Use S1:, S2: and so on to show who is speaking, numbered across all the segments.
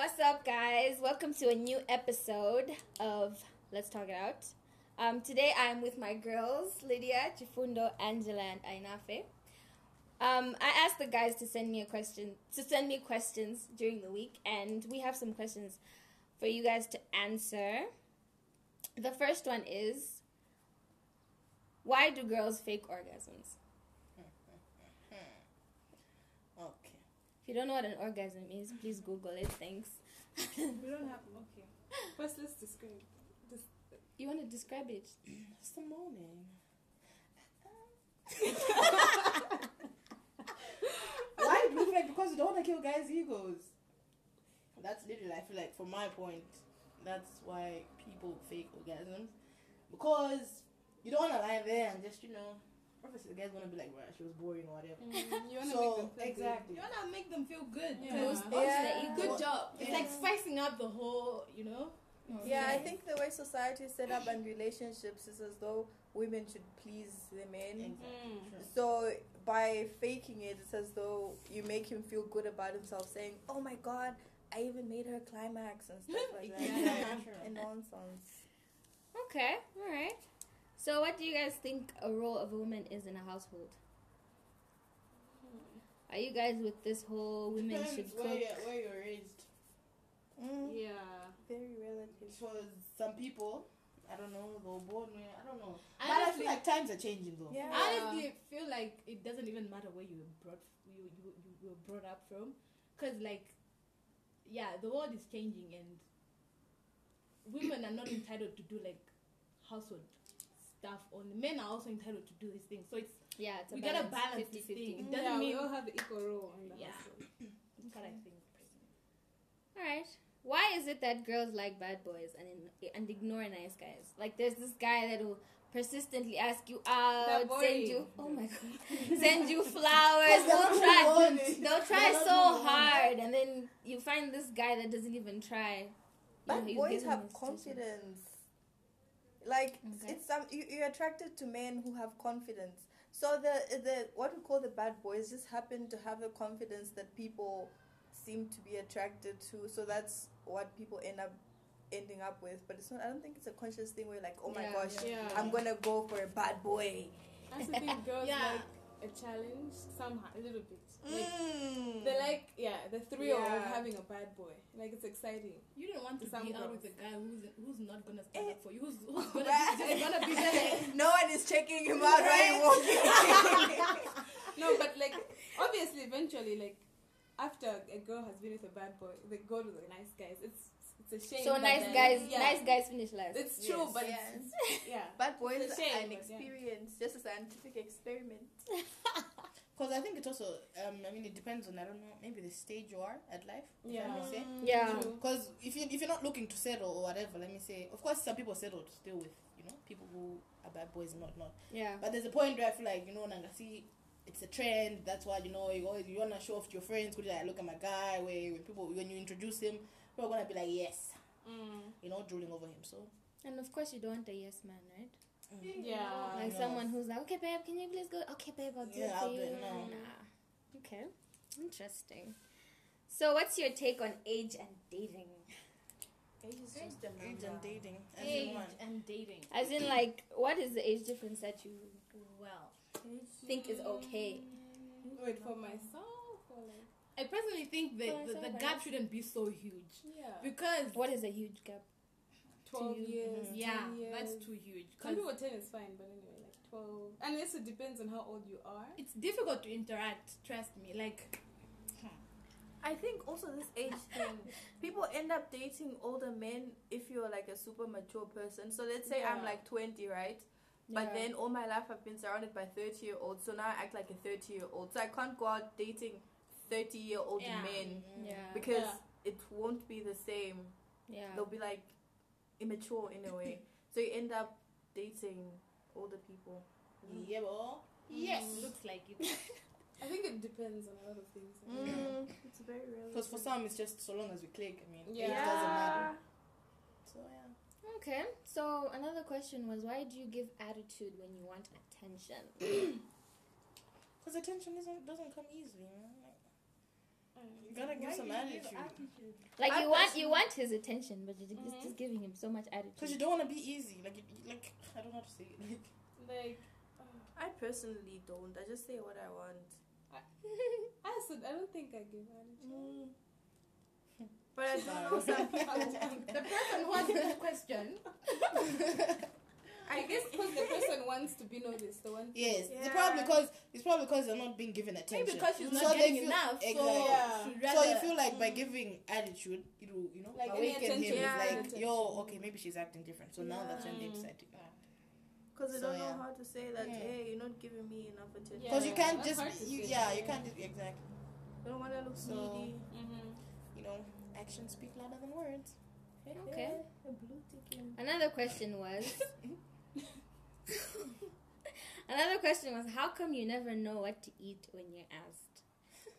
S1: What's up, guys? Welcome to a new episode of Let's Talk It Out. Um, today I'm with my girls, Lydia, Chifundo, Angela, and Ainafe. Um, I asked the guys to send me a question to send me questions during the week, and we have some questions for you guys to answer. The first one is, why do girls fake orgasms?
S2: Okay.
S1: If you don't know what an orgasm is, please Google it. Thanks.
S3: We don't have. Okay. First, let's describe. This,
S1: You want to describe it?
S2: It's the morning. Why do you fake? Because you don't want to kill guys' egos. That's literally, I feel like, from my point, that's why people fake orgasms. Because you don't want to lie there and just, you know, obviously the guy's going to be like, right, she was boring or whatever.
S3: Mm, you wanna
S2: So,
S3: make them feel
S2: exactly.
S3: Good. You wanna make them feel good.
S4: Yeah.
S3: too.
S1: Boost, boost
S4: Yeah.
S1: the.
S3: Good job. It's
S2: Yeah.
S3: like spicing up the whole. You know.
S4: Yeah, I think the way society is set up and relationships is as though women should please the men.
S2: Exactly. Mm. True.
S4: So by faking it, it's as though you make him feel good about himself, saying, "Oh my God, I even made her climax and stuff like that."
S2: Yeah, true.
S4: and nonsense.
S1: Okay, all right. So, what do you guys think a role of a woman is in a household? Are you guys with this whole women
S2: Depends
S1: should
S2: where
S1: cook?
S2: you're, where you're raised.
S4: Mm,
S3: Yeah.
S4: Very relative.
S2: Because some people, I don't know, they were born where, I don't know. But I
S3: Honestly,
S2: feel like times are changing though.
S4: Yeah.
S3: honestly, I feel like it doesn't even matter where you were brought you you, you were brought up from, because like, yeah, the world is changing and women are not entitled to do like household stuff. Only men are also entitled to do these things. So it's
S1: Yeah, it's a
S3: we gotta
S1: balance,
S3: balance this
S1: 50-50.
S3: thing. It doesn't
S5: yeah,
S3: mean
S5: we all have the equal role in the
S3: Yeah.
S5: household.
S3: that's what I think. personally.
S1: All right. Why is it that girls like bad boys and in, and ignore nice guys? Like, there's this guy that will persistently ask you out, send you, oh my god, send you flowers.
S2: They're
S1: They'll
S2: not
S1: try, they'll try
S2: They're
S1: so hard, and then you find this guy that doesn't even try.
S4: Bad
S1: You- you
S4: boys
S1: give him
S4: have confidence. Like
S1: Okay.
S4: it's some you, you're attracted to men who have confidence. So the the what we call the bad boys just happen to have the confidence that people seem to be attracted to. So that's what people end up ending up with. But it's not. I don't think it's a conscious thing where like, oh my
S1: Yeah,
S4: gosh,
S5: Yeah.
S4: I'm gonna go for a bad boy.
S5: I also think girls
S3: Yeah.
S5: like a challenge somehow, a little bit. Like,
S4: Mm.
S5: they like, yeah, the thrill of
S4: Yeah.
S5: having a bad boy. Like, it's exciting.
S3: You don't want to
S5: Some
S3: be out with a guy who's who's not gonna stand
S4: Eh.
S3: up for you. Who's, who's gonna
S4: Right.
S3: be, just gonna be there.
S4: no one is checking him out right you're walking.
S5: No, but like, obviously, eventually, like, after a girl has been with a bad boy, they go to the nice guys. It's it's a shame.
S1: So nice
S5: then-
S1: guys,
S5: yeah.
S1: nice guys finish last.
S5: It's true,
S4: Yes.
S5: but
S4: Yes.
S5: it's, yeah.
S4: Bad boys
S5: It's a
S4: are
S5: shame,
S4: an
S5: but yeah.
S4: experience, just a scientific experiment.
S2: Because I think it's also, um, I mean, it depends on, I don't know, maybe the stage you are at life.
S5: Yeah.
S2: I may say.
S1: yeah.
S2: Because if, you, if you're not looking to settle or whatever, let me say, of course, some people settle still with, you know, people who are bad boys and whatnot.
S1: Yeah.
S2: But there's a point where I feel like, you know, Nangasi, it's a trend. That's why, you know, you always, you want to show off to your friends. Could like, look at my guy. Where when people, when you introduce him, people are going to be like, yes,
S5: Mm.
S2: you know, drooling over him. So,
S1: And of course, you don't want a yes man, right?
S5: Yeah.
S1: Like
S2: no.
S1: someone who's like, okay, babe, can you please go? Okay, babe, I'll do
S2: Yeah,
S1: it for
S2: I'll do
S1: you.
S2: it now.
S1: Nah. Okay, interesting. So, what's your take on age and dating?
S4: Age is just a
S2: age and dating. As
S3: Age
S2: in
S3: and dating.
S1: As in, like, what is the age difference that you
S3: Well,
S1: think is okay?
S5: Wait, for myself? Or like,
S3: I personally think that the, the gap shouldn't be so huge
S5: yeah.
S3: because
S1: What is a huge gap?
S5: 12 years.
S3: Mm-hmm. yeah,
S5: years.
S3: that's too huge.
S5: Some
S3: 'Cause
S5: people 10 is fine, but anyway, like 12. Unless it depends on how old you are.
S3: it's difficult to interact. Trust me. Like, hmm.
S4: I think also this age thing, people end up dating older men if you're like a super mature person. So let's say I'm like 20, right? But
S1: Yeah.
S4: then all my life I've been surrounded by 30 year olds. So now I act like a 30 year old. So I can't go out dating 30 year old
S3: Yeah.
S4: men mm-hmm.
S1: Yeah.
S4: because
S5: Yeah.
S4: it won't be the same.
S1: yeah.
S4: They'll be like immature in a way. so you end up dating older people.
S2: Yeah, boy.
S3: yes,
S4: Mm.
S3: looks like it.
S5: I think it depends on a lot of things.
S4: Mm, it's very real.
S2: Because for some, it's just so long as we click. I mean,
S5: Yeah.
S2: age doesn't matter. So, yeah.
S1: Okay, so another question was why do you give attitude when you want attention?
S2: Because attention isn't, doesn't come easily, man. Like, You gotta give
S3: Why
S2: some
S3: do you give
S2: attitude.
S3: attitude?
S1: Like
S4: I
S1: you want you want his attention, but you're just,
S5: Mhm.
S1: just giving him so much attitude.
S2: Because you don't want to be easy. Like, you, you- like I don't know how to say it. Like,
S5: Like,
S4: I personally don't. I just say what I want.
S5: I said, I don't think I give attitude.
S4: But I don't know some people.
S3: The person who asked the question.
S5: I guess because the person wants to be noticed, the one.
S2: yes, it's probably because it's probably because they're not being given attention.
S3: Maybe because she's
S2: So
S3: not
S2: they
S3: getting
S2: feel-
S3: enough.
S2: exactly.
S3: So
S5: Yeah.
S3: she'd
S2: So you feel like by giving attitude, it'll you know
S5: Like
S2: awaken him.
S5: attention
S2: It's
S4: is
S2: like yo, okay, maybe she's acting different. So now that's when they
S5: Yeah.
S2: decide to.
S4: Because they
S2: So,
S4: don't know
S2: yeah.
S4: how to say that,
S2: Yeah.
S4: hey, you're not giving me enough attention.
S5: Yeah.
S2: Because you can't
S5: that's
S2: just you,
S5: say.
S2: yeah, you can't just exactly
S4: You don't want to look
S2: So-
S4: needy.
S5: Mm-hmm.
S2: you know actions speak louder than words.
S1: Okay.
S4: A blue.
S1: Another question was. Another question was, how come you never know what to eat when you're asked?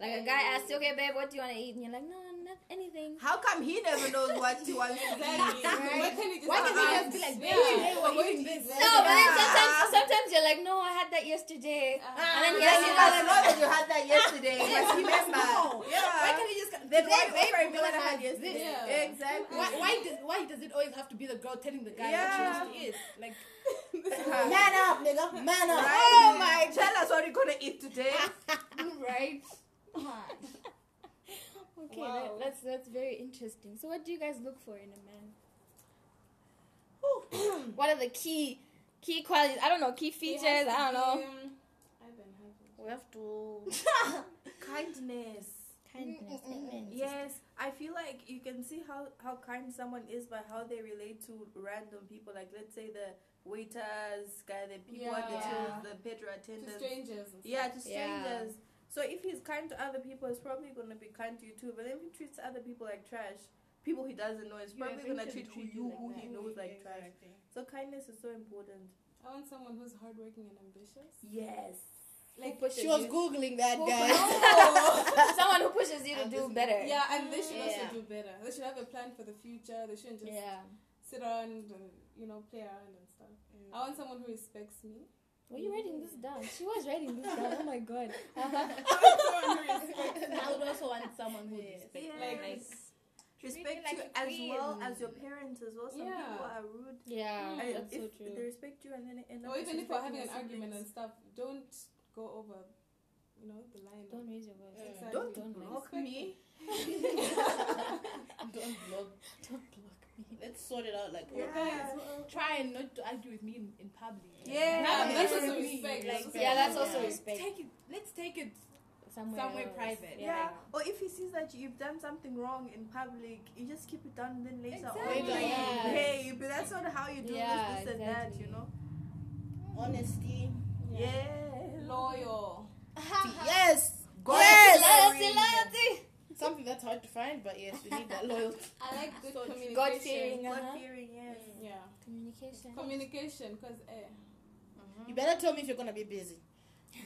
S1: Like a guy asks you, okay, babe, what do you want to eat? And you're like, no, not anything.
S4: How come he never knows what he wants to
S5: Exactly.
S4: eat?
S5: Why can't he just
S3: Why can't he just be like,
S5: Yeah.
S3: baby,
S5: We're
S3: we're
S5: going
S3: eating
S5: to
S3: this?
S5: eat
S1: No, but then sometimes, sometimes you're like, no, I had that yesterday.
S5: Uh,
S1: And then he
S4: Yes,
S1: has
S4: you gotta know that you had that yesterday. Yes, remember.
S3: No.
S4: Yeah.
S3: Why can't he just
S4: The
S3: the
S4: day
S3: babe
S4: over,
S3: we're
S4: you
S3: gonna
S4: had yesterday.
S3: this?
S5: Yeah.
S4: Exactly.
S3: Why, why does why does it always have to be the girl telling the guy what she wants to eat? Like
S2: Man up, nigga. Man up.
S4: Right?
S3: Oh my
S4: Tell us what you're gonna eat today.
S3: right?
S1: Okay,
S5: Wow.
S1: that, that's that's very interesting. So, what do you guys look for in a man? what are the key key qualities? I don't know, key features. I don't know.
S5: be, um, I've been.
S2: We have to.
S4: Kindness.
S1: Kindness. Mm, mm, mm, amen.
S4: Yes, I feel like you can see how, how kind someone is by how they relate to random people. Like, let's say the waiters, guy, the people at the
S5: Yeah.
S4: tills, the petrol attendants,
S5: To
S4: attendants.
S5: strangers.
S4: Yeah, to
S5: strangers.
S1: Yeah.
S4: Strangers. So if he's kind to other people, he's probably gonna be kind to you too. But if he treats other people like trash, people he doesn't know, he's
S3: Yeah,
S4: probably gonna treat
S3: treat
S4: you
S3: you like
S4: who he
S3: that.
S4: knows like trash. So kindness is so important.
S5: I want someone who's hardworking and ambitious.
S4: Yes.
S1: Like
S2: She was googling that
S1: Who
S2: guy.
S1: Someone who pushes you to do better.
S5: Yeah, and they should
S2: Yeah.
S5: also do better. They should have a plan for the future. They shouldn't just
S1: Yeah.
S5: sit around and you know play around and stuff. I want someone who respects me.
S1: Were you writing this down? She was writing this down. Oh my god.
S5: someone who respects me.
S3: I would also want someone who
S2: Yes.
S3: respects
S4: Yes.
S5: Like-
S4: respect
S1: like
S4: you as well as your parents as well. Some
S5: Yeah.
S4: people are rude.
S1: yeah,
S4: And
S1: that's so true.
S4: they respect you and then end up
S5: Or even if we're having an
S4: disrespecting
S5: argument and stuff, don't go over, you know, the line.
S1: Don't raise your voice.
S2: Yeah.
S5: Exactly.
S4: Don't
S1: Don't
S4: block me.
S2: Don't block.
S1: Don't block me.
S2: Let's sort it out like
S4: Yeah.
S5: Guys,
S3: Try and not to argue with me in, in public.
S4: Yeah.
S3: Now
S5: Yeah, that's
S3: it's
S5: also
S3: me,
S5: respect.
S3: Like,
S5: That's
S1: Yeah, that's
S2: Yeah.
S1: also respect.
S3: Take it. Let's take it.
S1: Somewhere,
S3: Somewhere
S1: else.
S3: private.
S4: Yeah. Or if he sees that you've done something wrong in public, you just keep it down and then later
S3: Exactly.
S4: on, like,
S1: Yeah.
S4: hey, but that's not how you do
S1: Yeah,
S4: this, this and that, you know?
S2: honesty.
S4: Yeah.
S5: Loyal.
S2: Yes.
S4: God
S2: Yes.
S1: Loyalty, loyalty.
S2: Something that's hard to find, but yes, we need that loyalty.
S5: I like good
S3: So
S5: communication.
S1: God fearing.
S4: God
S1: Uh-huh.
S4: fearing, yes.
S5: Yeah.
S1: Communication.
S5: Communication, because eh,
S2: You better tell me if you're gonna be busy.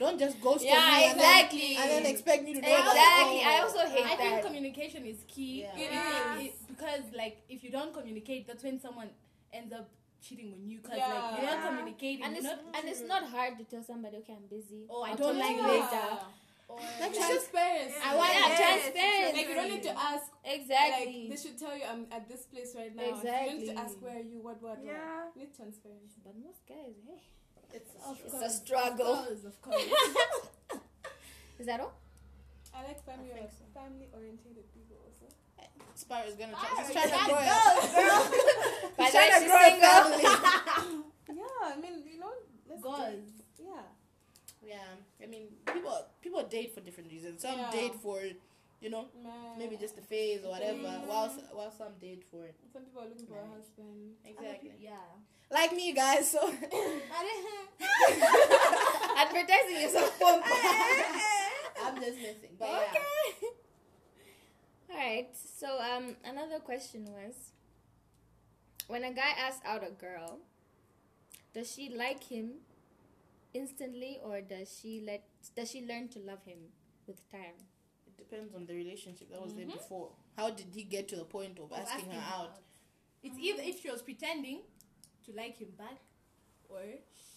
S2: Don't just ghost
S1: Yeah,
S2: on me and then- and then, expect me to know. that,
S1: Exactly.
S2: oh,
S1: I also hate
S3: I think communication is key.
S2: Yeah.
S5: It
S3: It-
S5: is.
S3: it- because like if you don't communicate, that's when someone ends up cheating on you. Because
S5: Yeah.
S3: like you're not communicating.
S1: and it's
S3: not,
S1: and it's not hard to tell somebody, okay, I'm busy.
S3: Oh, I
S1: I'll
S3: don't like
S1: you later.
S3: Or
S2: Like,
S5: transparency.
S3: I want-
S1: Yeah,
S4: Yes,
S1: transparent.
S5: Like you don't need to ask.
S1: Exactly.
S5: Like they should tell you I'm at this place right now. You don't need to ask where are you, what, what,
S4: Yeah.
S5: what. You need transparency.
S1: but most guys, hey,
S2: It's
S3: Of
S1: it's
S3: course.
S1: a struggle.
S3: Of course, of course.
S1: Is that all?
S5: I like family
S2: I think
S5: or family oriented people also.
S2: Spire is gonna try.
S3: Spire,
S2: He's trying to grow
S3: goes,
S2: it.
S1: By
S2: He's trying to grow a family.
S5: Yeah, I mean, you know, let's
S3: Goals.
S5: date. Yeah.
S2: Yeah, I mean, people people date for different reasons. Some
S5: Yeah.
S2: date for, you know,
S5: Man.
S2: maybe just a phase or whatever.
S5: Mm.
S2: While while some date for
S5: Some people are looking for a husband.
S2: exactly.
S3: yeah.
S2: Like me, guys. So
S1: Advertising yourself.
S2: I'm just messing. But yeah.
S1: okay. All right. So um, another question was, when a guy asks out a girl, does she like him instantly, or does she let does she learn to love him with time?
S2: It depends on the relationship that was there
S5: Mhm.
S2: before. How did he get to the point of
S3: Of
S2: asking, her out?
S3: It's either if she was pretending to like him back, or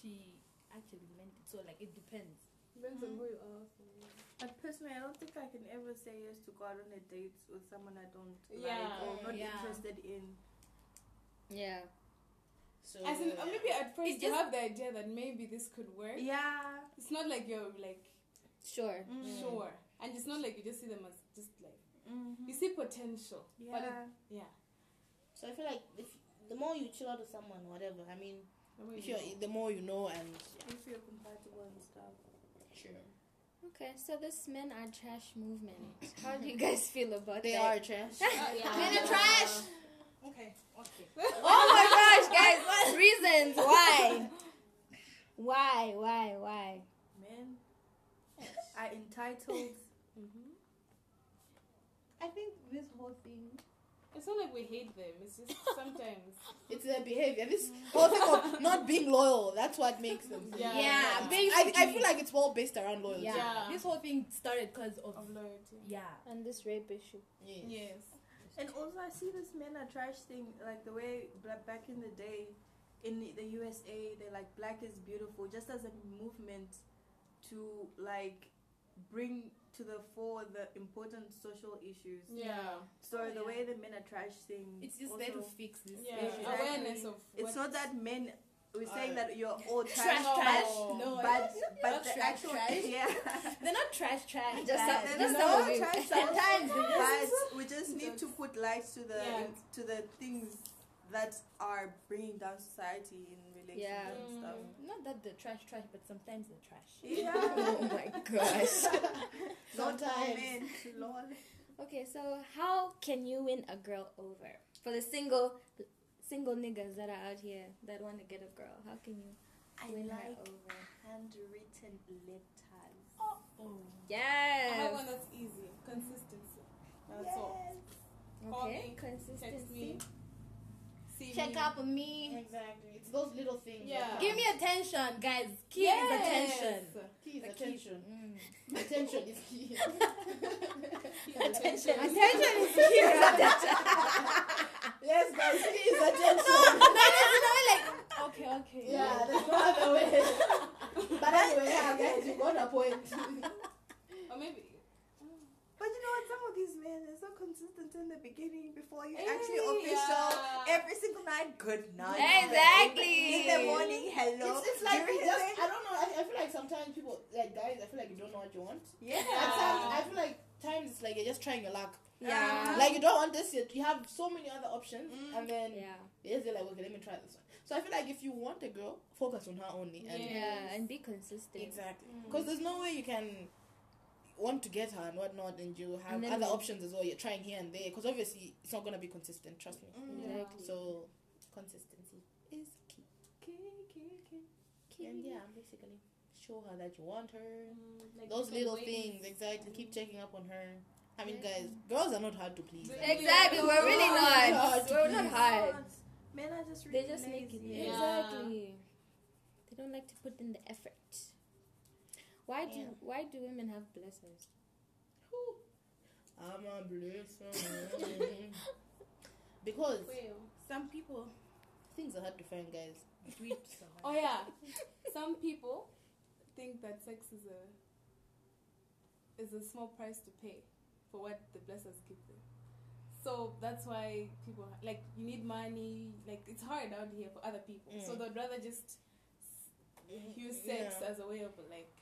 S3: she actually meant it. So like it depends.
S5: Depends on who you are.
S4: But personally, I don't think I can ever say yes to go out on a date with someone I don't like
S5: Yeah,
S4: or not
S3: yeah.
S4: interested in.
S1: Yeah.
S2: So
S5: As in, or maybe at first
S3: It's
S5: you
S3: just-
S5: have the idea that maybe this could work.
S4: Yeah.
S5: It's not like you're like
S1: Sure.
S4: Mm.
S5: sure, and it's not like you just see them as just like
S4: Mm-hmm.
S5: you see potential. But it,
S4: Yeah.
S5: yeah.
S2: So I feel like if the more you chill out with someone, whatever. I mean,
S5: The
S2: if
S5: you
S2: you're
S5: know.
S2: the more you know, and
S4: If you're compatible and stuff.
S2: sure,
S1: Okay, so this men are trash movement. How do you guys feel about
S2: they
S1: that?
S2: are trash.
S1: Men are trash.
S3: Okay, okay.
S1: Oh my gosh, guys! Reasons why? Why? Why? Why?
S4: Men are entitled.
S5: Mhm.
S3: I think this whole thing.
S5: It's not like we hate them. It's just sometimes.
S2: It's their behavior. This whole thing of not being loyal. That's what makes them.
S5: Yeah.
S3: Yeah,
S2: I, I feel like it's all based around loyalty.
S3: Yeah.
S5: Yeah.
S3: This whole thing started because of.
S5: of loyalty.
S3: Yeah.
S1: And this rape issue.
S2: Yes.
S5: Yes.
S4: And also, I see this men are trash thing, like the way back in the day in the USA, they're like, black is beautiful, just as a movement to like bring to the fore the important social issues.
S5: Yeah.
S4: So
S3: Oh,
S4: the
S3: yeah.
S4: way the men are trash thing,
S3: It's just
S4: also,
S3: there to fix this.
S5: Yeah.
S4: Exactly.
S5: Awareness of.
S4: It's not that men. We're saying that you're all trash,
S3: Trash,
S5: No.
S3: trash.
S5: No.
S3: No,
S4: but but the
S3: trash,
S4: actual
S3: trash.
S4: yeah.
S3: they're not trash, trash.
S1: Just some-
S4: They're
S1: just
S4: not
S1: some of you.
S4: trash,
S3: Sometimes
S4: but we just need to put light to the
S5: Yeah.
S4: to the things that are bringing down society in relation
S1: Yeah.
S4: and stuff. Mm.
S3: Not that they're trash, trash, but sometimes they're trash.
S4: Yeah.
S1: Oh my gosh.
S2: Sometimes.
S4: lol.
S1: Okay, so how can you win a girl over? For the single single niggas that are out here that want to get a girl, how can you
S4: I
S1: win her
S4: like
S1: over?
S4: handwritten letters.
S3: Oh.
S5: I
S1: Yes.
S5: have one that's easy. Consistency. That's all. Call
S1: Okay,
S5: me, Text
S1: consistency.
S5: me. See
S3: Check
S5: me.
S3: up on me.
S2: Exactly. It's those little things.
S5: Yeah.
S2: that
S3: Give me attention, guys. Key
S5: Yes.
S3: is attention.
S2: Key is
S3: The key-
S2: attention.
S3: Mm.
S2: Attention is key.
S3: Attention.
S1: Attention is key.
S2: yes, guys. Key is attention.
S3: Okay, okay.
S2: Yeah, there's no other way. but anyway, yeah, guys, you got a point.
S5: Or maybe.
S4: But you know what? Some of these men are so consistent in the beginning before you
S5: Hey,
S4: actually official.
S5: yeah.
S4: Every single night, good night.
S1: Exactly.
S4: In the morning, hello.
S2: It's, it's like
S4: During
S2: you
S4: the
S2: just, I don't know. I, I feel like sometimes people, like guys, I feel like you don't know what you want.
S4: yeah.
S2: At times, I feel like times it's like you're just trying your luck.
S1: Yeah.
S2: Like you don't want this yet. You have so many other options,
S4: Mm.
S2: and then
S1: Yeah.
S2: you just like, okay, let me try this one. So I feel like if you want a girl, focus on her only. And
S5: Yeah.
S1: Yeah, and be consistent.
S2: Exactly.
S4: Mm.
S2: Because there's no way you can want to get her and whatnot, and you have
S1: And
S2: other options as well. You're trying here and there. Because obviously it's not gonna be consistent. Trust me.
S4: Mm.
S1: Exactly.
S2: So consistency is key. And yeah, basically show her that you want her.
S5: Mm, like
S2: Those little
S5: ways.
S2: things, exactly. Keep checking up on her. I mean, guys, girls are not hard to please.
S5: They-
S1: Exactly, we're really not.
S2: God,
S1: We're not hard.
S4: Men are just
S1: They
S4: really
S1: just make it.
S4: lazy.
S5: Yeah.
S1: Exactly. They don't like to put in the effort. Why do
S2: Yeah.
S1: why do women have blessers?
S2: I'm a blessing. because
S4: Some people.
S2: things are hard to find, guys.
S5: Oh yeah. Some people think that sex is a is a small price to pay for what the blessers give them. So that's why people like you need money. Like it's hard out here for other people. So
S2: Mm.
S5: they'd rather just use sex
S2: Yeah.
S5: as a way of like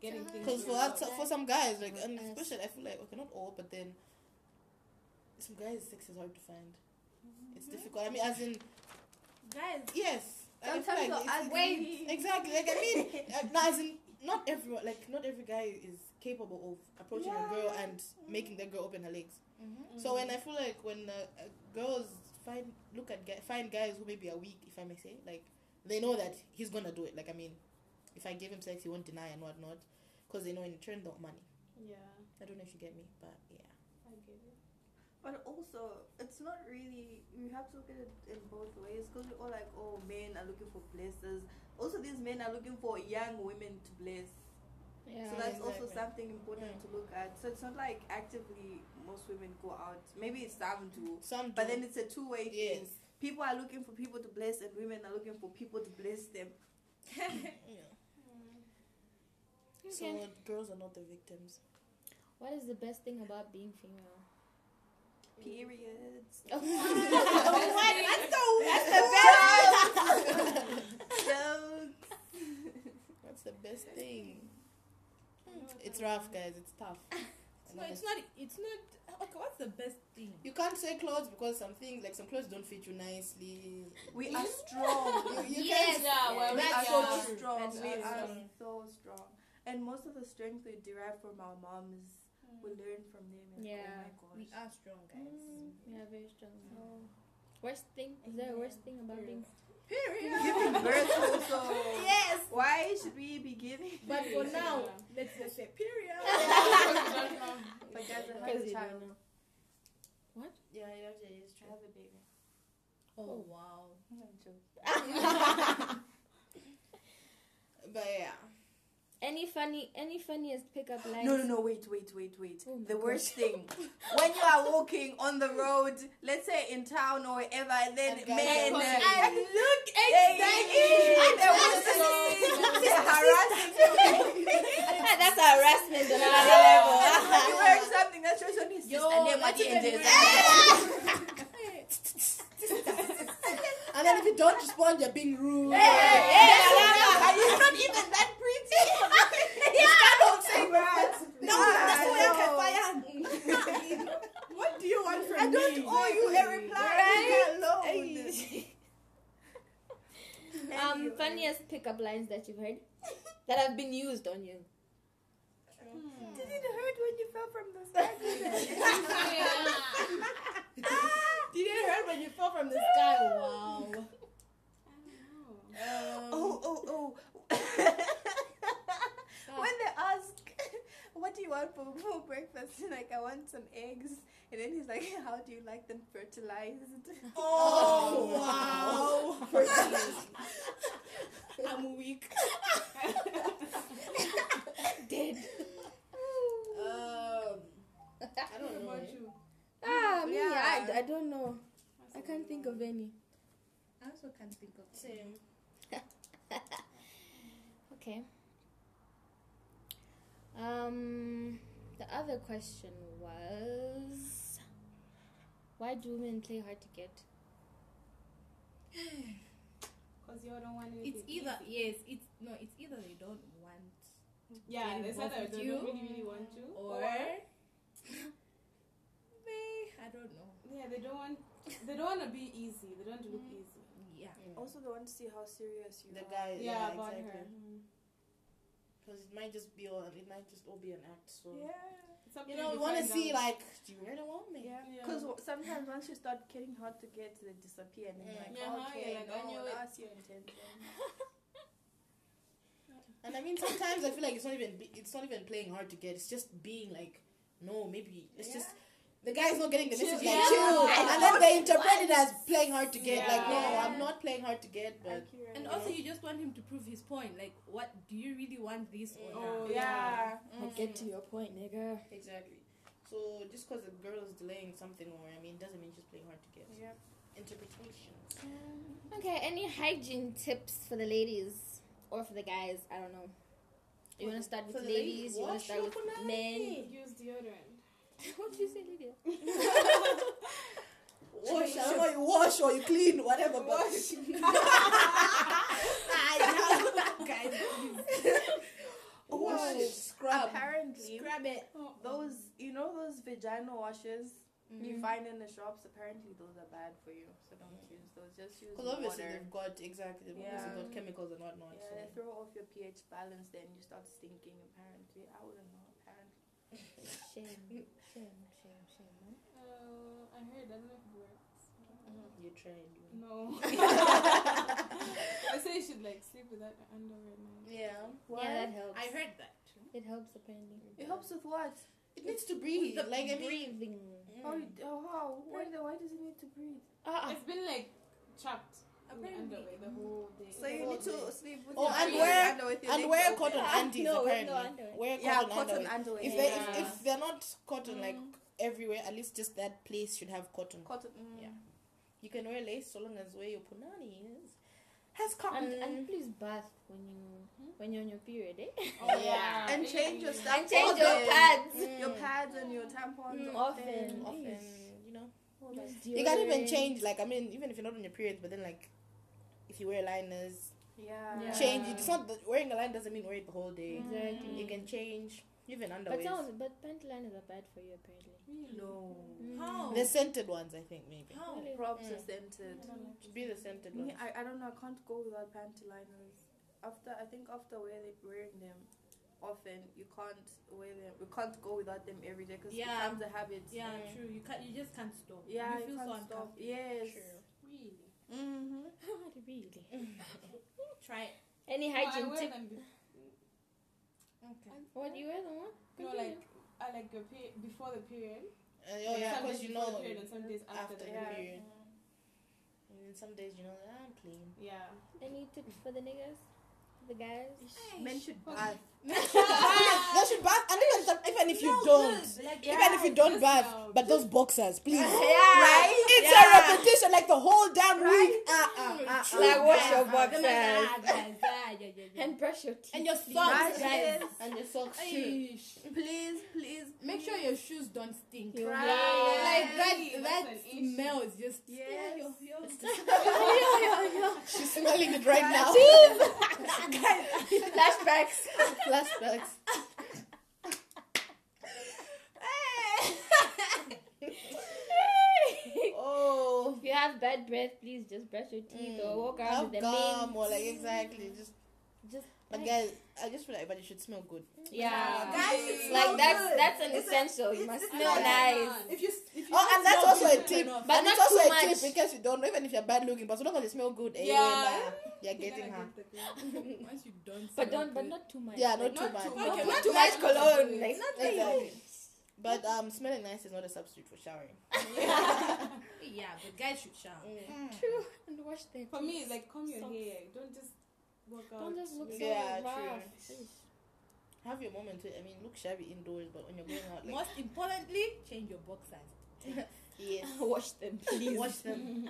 S5: Getting things
S2: Because for that, for some guys, like, and especially I feel like okay, not all, but then some guys, sex is hard to find. It's difficult. I mean, as in,
S4: Guys.
S2: yes. I feel like
S4: you're
S2: it's-
S4: ugly.
S2: Wait, exactly. Like I mean, uh, no, as in, not everyone, like not every guy is capable of approaching a girl
S4: Yeah.
S2: and making the girl open her legs.
S3: Mm-hmm.
S2: So when I feel like when uh, uh, girls find look at guy, find guys who maybe are weak, if I may say, like they know that he's gonna do it. Like I mean, if I give him sex, he won't deny and whatnot, because they know in return they want money.
S5: yeah,
S2: I don't know if you get me, but yeah.
S5: I get it.
S4: But also, it's not really. You have to look at it in both ways because we're all like, oh, men are looking for blessers. Also, these men are looking for young women to bless.
S1: Yeah.
S4: so that's also something important
S2: Mm.
S4: to look at. So it's not like actively most women go out. Maybe some do,
S2: Some,
S4: but then it's a two-way thing.
S2: yes,
S4: People are looking for people to bless, and women are looking for people to bless them.
S2: yeah. So girls are not the victims.
S1: What is the best thing about being female?
S4: Periods.
S1: Oh,
S4: what?
S1: That's
S4: the best. Jokes.
S2: That's the best thing. Hmm, it's rough, guys. It's tough.
S3: No, it's not. It's not. Okay, what's the best thing?
S2: You can't say clothes because some things, like some clothes, don't fit you nicely.
S4: We are strong.
S2: You, you
S1: Yes.
S2: can't.
S5: Yeah, well,
S4: we
S2: That's
S4: are
S2: so
S4: so strong. We are so strong. And most of the strength we derive from our moms, we mm. learn from them. And oh
S1: Yeah,
S4: oh my gosh.
S3: We are strong, guys. Mm.
S1: we are very strong. Worst thing? Is there a worst thing about being?
S4: Giving birth also.
S1: Yes.
S4: Why should we be giving?
S3: But for now, let's just say period.
S4: But guys, I have a child.
S1: don't.
S2: Yeah, yeah, yeah, it's
S4: I
S2: true.
S4: have a baby.
S3: Oh wow.
S4: I'm joking.
S2: But yeah.
S1: Any funny, any funniest pickup lines?
S4: No, no, no, wait, wait, wait, wait.
S1: Oh
S4: the
S1: gosh.
S4: worst thing, when you are walking on the road, let's say in town or wherever, and then
S2: And
S4: men,
S2: are
S4: uh,
S2: talking.
S4: and look exactly, and they want to they're harassing you.
S1: Ah, That's harassment on another level.
S4: And you wearing something that shows on his
S3: Yo,
S4: sister name at
S3: that's
S4: the end.
S2: And then if you don't respond, you're being rude.
S4: And you're not even that
S3: What do you want from me?
S4: I don't
S3: me?
S4: owe you a reply.
S1: Right?
S4: Hello.
S1: um, funniest pickup lines that you've heard that have been used on you.
S4: Did it hurt when you fell from the sky?
S3: Did you hear when you fell from the sky? Wow.
S4: oh, oh, oh. when they ask, what do you want for, for breakfast? Like, I want some eggs. And then he's like, how do you like them fertilized?
S2: Oh, wow.
S3: I'm weak.
S1: Dead.
S2: Um, I don't know.
S5: about you?
S1: Ah, me,
S4: Yeah.
S1: I, I don't know. I can't think of any.
S3: I also can't think of
S2: Same.
S1: Okay. Um, the other question was, why do women play hard to get?
S5: Because you don't want it.
S3: It's either yes, it's no, it's either they don't want
S5: Yeah,
S3: getting
S5: they said that they don't really, really want to.
S3: or they I don't know.
S5: yeah, they don't want. They don't want to be easy. They don't want to look easy.
S3: Yeah.
S4: Also, they want to see how serious you
S2: The
S4: are.
S2: guy,
S5: Yeah,
S2: yeah,
S5: about
S2: exactly.
S5: her.
S2: Because it might just be all, it might just all be an act. So
S4: Yeah.
S2: You know, we
S5: you
S2: want to see like, do you really want me?
S4: Yeah,
S5: Yeah.
S4: because sometimes once you start getting hard to get, they disappear, and then you're like,
S5: Yeah, huh?
S4: okay,
S5: You're like, I
S4: no,
S5: knew
S4: that's your intention.
S2: And I mean, sometimes I feel like it's not even it's not even playing hard to get. It's just being like, no, maybe it's
S4: Yeah.
S2: just the guy's not getting the
S5: Chill.
S2: message like
S5: Yeah.
S2: chill,
S5: I
S2: and then they interpret it as playing hard to get. Like, no,
S5: Yeah.
S2: I'm not playing hard to get, but
S4: Accurate.
S3: And also, you just want him to prove his point. Like, what do you really want this or
S5: Oh,
S3: not?
S4: yeah.
S1: I get to mm-hmm. your point, nigga.
S2: exactly. So just because a girl is delaying something, or I mean, doesn't mean she's playing hard to get.
S4: Yeah.
S2: Interpretations.
S1: Okay, any hygiene tips for the ladies or for the guys? I don't know. You want to start with
S2: the
S1: ladies?
S2: ladies,
S1: You want to start with men?
S5: Use deodorant.
S1: what did you say, Lydia?
S2: Wash, I don't know, you wash or you clean, whatever. But
S3: Guys, please.
S2: wash, scrub.
S4: Apparently,
S3: Grab it. Uh-uh.
S4: those you know those vaginal washes you mm-hmm. find in the shops. Apparently, those are bad for you, so don't use those. Just use
S2: Because obviously
S4: water.
S2: they've got exactly they've
S4: Yeah.
S2: obviously got chemicals and whatnot.
S4: Yeah, they throw off your pH balance, then you start stinking. Apparently, I wouldn't know. Apparently,
S1: Shame, shame, shame, shame, man.
S5: Uh, I heard. I don't know if it works.
S2: so you tried. You
S5: No. I say you should like sleep without your underwear at night.
S2: Yeah.
S1: Yeah, that helps.
S3: I heard that.
S1: It helps apparently.
S4: it helps with what?
S2: It needs to breathe.
S1: The
S2: Like I mean,
S1: breathing.
S4: How? you- Oh, how? Why, the- why does it need to breathe?
S1: Ah,
S5: It's been like trapped in your
S3: Apparently.
S5: the whole day.
S4: So you need to sleep with
S2: Oh,
S4: your
S2: and wear-
S4: under
S2: and wear cotton undies
S1: no,
S2: apparently.
S1: no underwear.
S2: Wear
S4: Yeah,
S2: cotton,
S4: cotton
S2: underwear.
S4: underwear.
S2: If they if, if they're not cotton like everywhere, at least just that place should have cotton.
S4: cotton. Mm.
S2: Yeah. You can wear lace so long as where your punani is. has come.
S1: And, and please bath when you when you're on your period, eh?
S5: Oh,
S2: Yeah.
S4: And change your stuff.
S1: And change your
S4: often.
S1: pads.
S4: Your
S2: Mm.
S4: pads and your tampons
S1: Mm,
S4: often.
S1: often.
S2: often, you know.
S1: All
S2: You can even change, like I mean, even if you're not on your period, but then like, if you wear liners,
S4: Yeah.
S3: Yeah.
S2: change it. It's not that wearing a line doesn't mean wear it the whole day.
S1: Exactly.
S2: You can change even
S1: But
S2: underwear.
S1: some, but panty liners are bad for you apparently.
S4: No.
S1: Mm.
S3: How?
S2: The scented ones, I think maybe.
S3: How?
S1: Really?
S4: Props
S2: Mm.
S4: are scented.
S2: Should be the scented ones.
S4: I, I don't know. I can't go without panty liners. After I think after wearing wearing them often, you can't wear them. We can't go without them every day because
S3: Yeah.
S4: it becomes a habit.
S3: Yeah,
S2: Mm.
S3: true. You can't. You just can't stop.
S4: Yeah,
S3: you feel so
S4: can't stop.
S3: uncomfortable.
S4: Yes.
S3: Really.
S4: Mm-hmm.
S1: really?
S3: Try it.
S1: Any
S5: No, I
S1: hygiene
S5: wear
S1: tip?
S5: them be- Okay.
S1: What you wear the one?
S5: No, like I like your period before the period.
S2: Uh, oh yeah,
S5: some
S2: because
S5: days
S2: you know
S5: the period and some days after,
S2: after
S5: the
S2: the
S5: period.
S2: period. And then some days you know "Ah, I'm clean.
S5: Yeah.
S1: Any tips for the niggas? The guys?
S4: Men should bath.
S2: they should bath, and even even if you don't,
S3: Like,
S2: even if you don't
S5: just
S2: bath,
S5: now.
S2: but those boxers, please.
S1: Right?
S2: It's
S1: Yeah.
S2: a repetition, like the whole damn week. Uh, uh, uh, uh.
S1: Like wash your
S3: Guys,
S1: boxers
S3: guys, guys, yeah, yeah, yeah.
S1: and brush your teeth.
S3: And your socks,
S4: Guys,
S3: guys.
S2: and your socks too.
S3: Aish.
S4: Please, please.
S3: Make sure your shoes don't stink.
S1: You
S4: Right.
S3: Like that, that
S5: an issue.
S3: smells just.
S4: Yes.
S3: yo, yo.
S2: She's smelling it right now.
S1: Flashbacks.
S2: Flashbacks. Oh.
S1: if you have bad breath, please just brush your teeth or walk around
S2: Have
S1: with the
S2: gum
S1: mint.
S2: or like exactly just.
S1: Just
S2: But
S1: like-
S2: guys, I just feel like everybody should smell good.
S1: yeah.
S4: Guys,
S1: like
S4: smells
S1: that's
S4: good.
S1: that's an
S4: It's a-
S1: essential. You must smell
S4: not-
S1: nice.
S3: If you, if you
S2: Oh, and that's also a tip.
S3: turn.
S1: But
S2: and it's also
S1: too
S2: a tip
S1: much.
S2: in case you don't know, even if you're bad looking, but so long as you smell good, eh,
S5: Yeah.
S2: nah, you're getting her.
S3: Once you don't.
S1: But don't but not too much.
S2: Yeah,
S1: Like,
S2: not too
S5: not
S2: much.
S5: too
S1: Don't
S5: much.
S1: put
S5: Not
S1: too
S5: too
S1: much
S5: much
S1: cologne.
S5: cologne.
S1: Like not
S2: Exactly. But um, smelling nice is not a substitute for showering.
S3: Yeah, but guys should shower. Mm. Mm.
S1: True. And wash their
S5: For me,
S1: teeth.
S5: like comb your
S1: Socks.
S5: hair. Don't just walk out.
S1: don't just look so
S2: Yeah,
S1: rough.
S2: true. Have your moment to, I mean, look shabby indoors, but when you're going out, like,
S3: Most importantly, change your boxers.
S2: yes,
S1: wash them, please.
S2: wash them.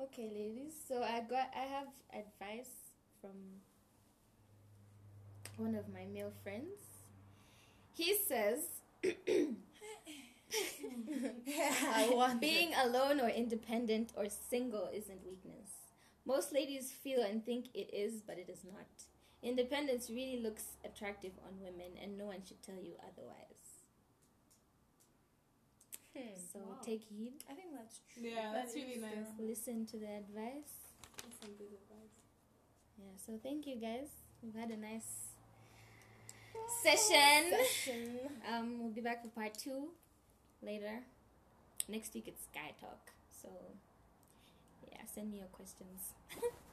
S1: Okay, ladies. So I got I have advice from one of my male friends. He says
S2: I want
S1: being alone or independent or single isn't weakness. Most ladies feel and think it is, but it is not. Independence really looks attractive on women, and no one should tell you otherwise.
S2: Hmm.
S1: So
S3: Wow.
S1: take heed,
S4: I think that's true.
S5: Yeah, that's
S4: That
S5: really nice.
S4: true.
S1: listen to the advice.
S5: That's some good advice.
S1: Yeah, so thank you guys. We've had a nice session.
S2: Session.
S1: Um, we'll be back for part two later. Next week it's Sky Talk. So yeah, send me your questions.